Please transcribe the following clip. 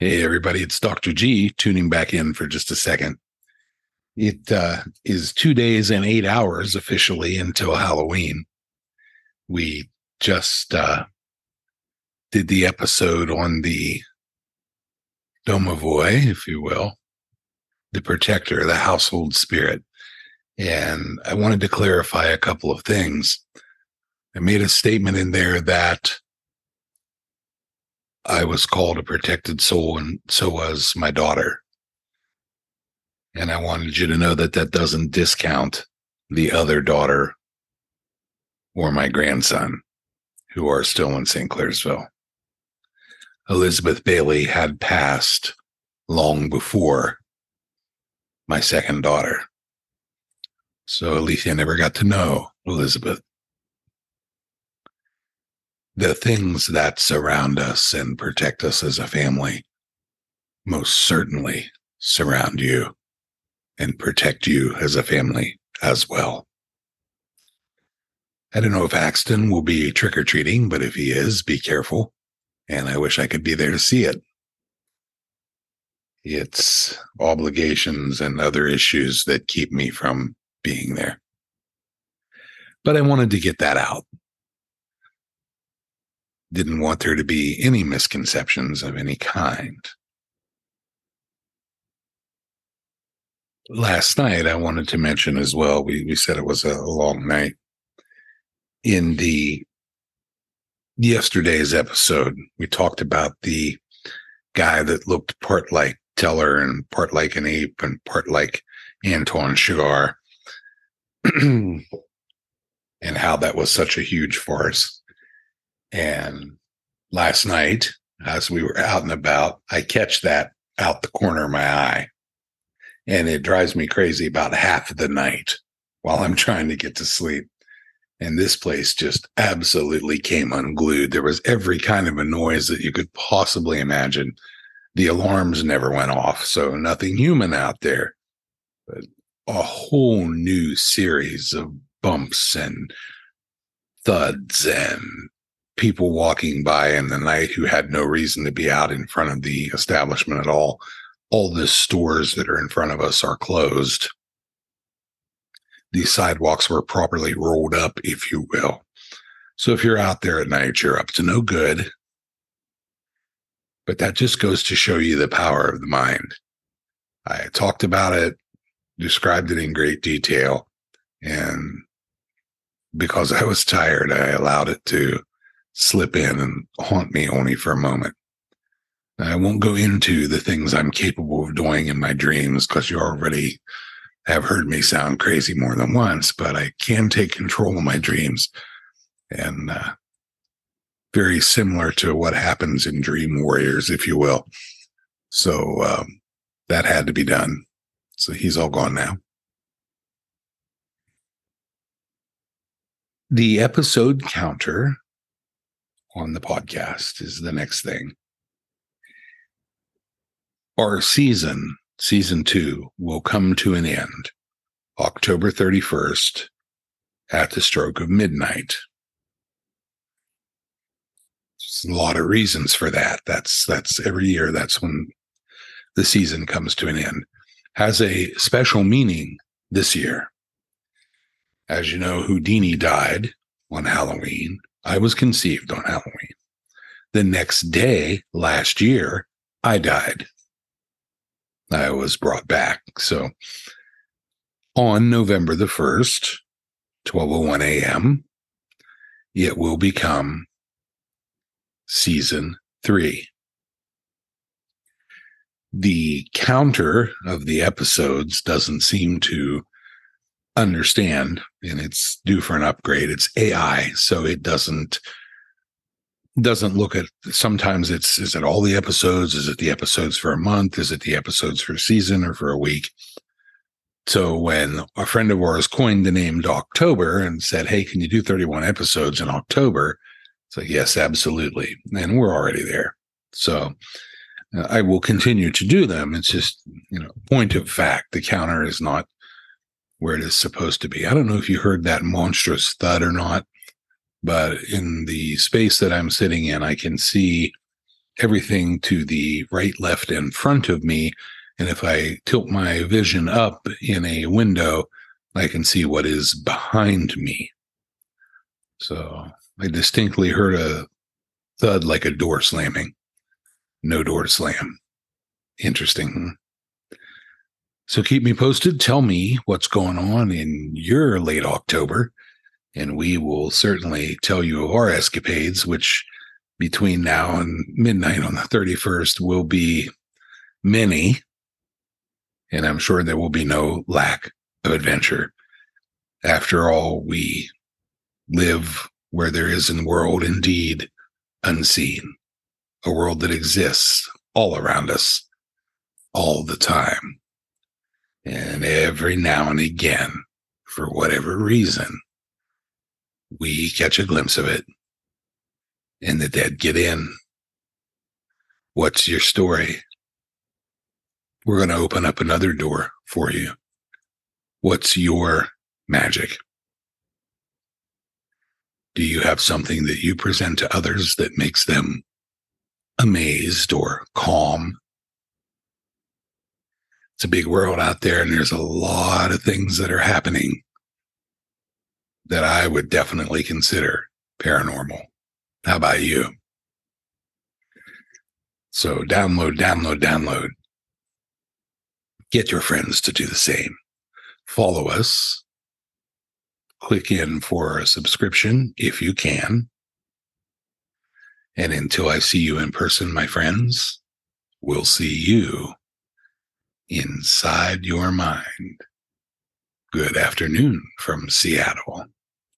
Hey, everybody, it's Dr. G tuning back in for just a second. It uh, is two days and eight hours officially until Halloween. We just uh, did the episode on the Domovoi, if you will, the protector, the household spirit. And I wanted to clarify a couple of things. I made a statement in there that I was called a protected soul, and so was my daughter. And I wanted you to know that that doesn't discount the other daughter or my grandson who are still in St. Clairsville. Elizabeth Bailey had passed long before my second daughter. So Alicia never got to know Elizabeth the things that surround us and protect us as a family most certainly surround you and protect you as a family as well. I don't know if Axton will be trick or treating, but if he is, be careful. And I wish I could be there to see it. It's obligations and other issues that keep me from being there. But I wanted to get that out didn't want there to be any misconceptions of any kind. Last night, I wanted to mention as well, we, we said it was a long night. In the yesterday's episode, we talked about the guy that looked part like Teller and part like an ape and part like Anton Chigurh and how that was such a huge farce. And last night, as we were out and about, I catch that out the corner of my eye. And it drives me crazy about half of the night while I'm trying to get to sleep. And this place just absolutely came unglued. There was every kind of a noise that you could possibly imagine. The alarms never went off, so nothing human out there. But a whole new series of bumps and thuds and people walking by in the night who had no reason to be out in front of the establishment at all. All the stores that are in front of us are closed. These sidewalks were properly rolled up, if you will. So if you're out there at night, you're up to no good. But that just goes to show you the power of the mind. I talked about it, described it in great detail, and because I was tired, I allowed it to slip in and haunt me only for a moment. I won't go into the things I'm capable of doing in my dreams because you already have heard me sound crazy more than once, but I can take control of my dreams. And uh, very similar to what happens in Dream Warriors, if you will. So um, that had to be done. So he's all gone now. The episode counter on the podcast is the next thing. Our season, season two, will come to an end October 31st at the stroke of midnight. There's a lot of reasons for that. That's that's every year. That's when the season comes to an end. Has a special meaning this year. As you know, Houdini died on Halloween. I was conceived on Halloween. The next day, last year, I died. I was brought back. So on November the 1st, 12:01 a.m., it will become season 3. The counter of the episodes doesn't seem to understand and it's due for an upgrade it's ai so it doesn't doesn't look at sometimes it's is it all the episodes is it the episodes for a month is it the episodes for a season or for a week so when a friend of ours coined the name October and said, Hey, can you do 31 episodes in October? It's like, yes, absolutely. And we're already there. So uh, I will continue to do them. It's just, you know, point of fact, the counter is not where it is supposed to be. I don't know if you heard that monstrous thud or not, but in the space that I'm sitting in, I can see everything to the right, left, and front of me. And if I tilt my vision up in a window, I can see what is behind me. So I distinctly heard a thud like a door slamming. No door slam. Interesting. So keep me posted. Tell me what's going on in your late October, and we will certainly tell you of our escapades, which between now and midnight on the 31st will be many. And I'm sure there will be no lack of adventure. After all, we live where there is a world indeed unseen, a world that exists all around us all the time. And every now and again, for whatever reason, we catch a glimpse of it and the dead get in. What's your story? We're going to open up another door for you. What's your magic? Do you have something that you present to others that makes them amazed or calm? It's a big world out there, and there's a lot of things that are happening that I would definitely consider paranormal. How about you? So download, download, download. Get your friends to do the same. Follow us click in for a subscription if you can. And until I see you in person, my friends, we'll see you inside your mind. Good afternoon from Seattle.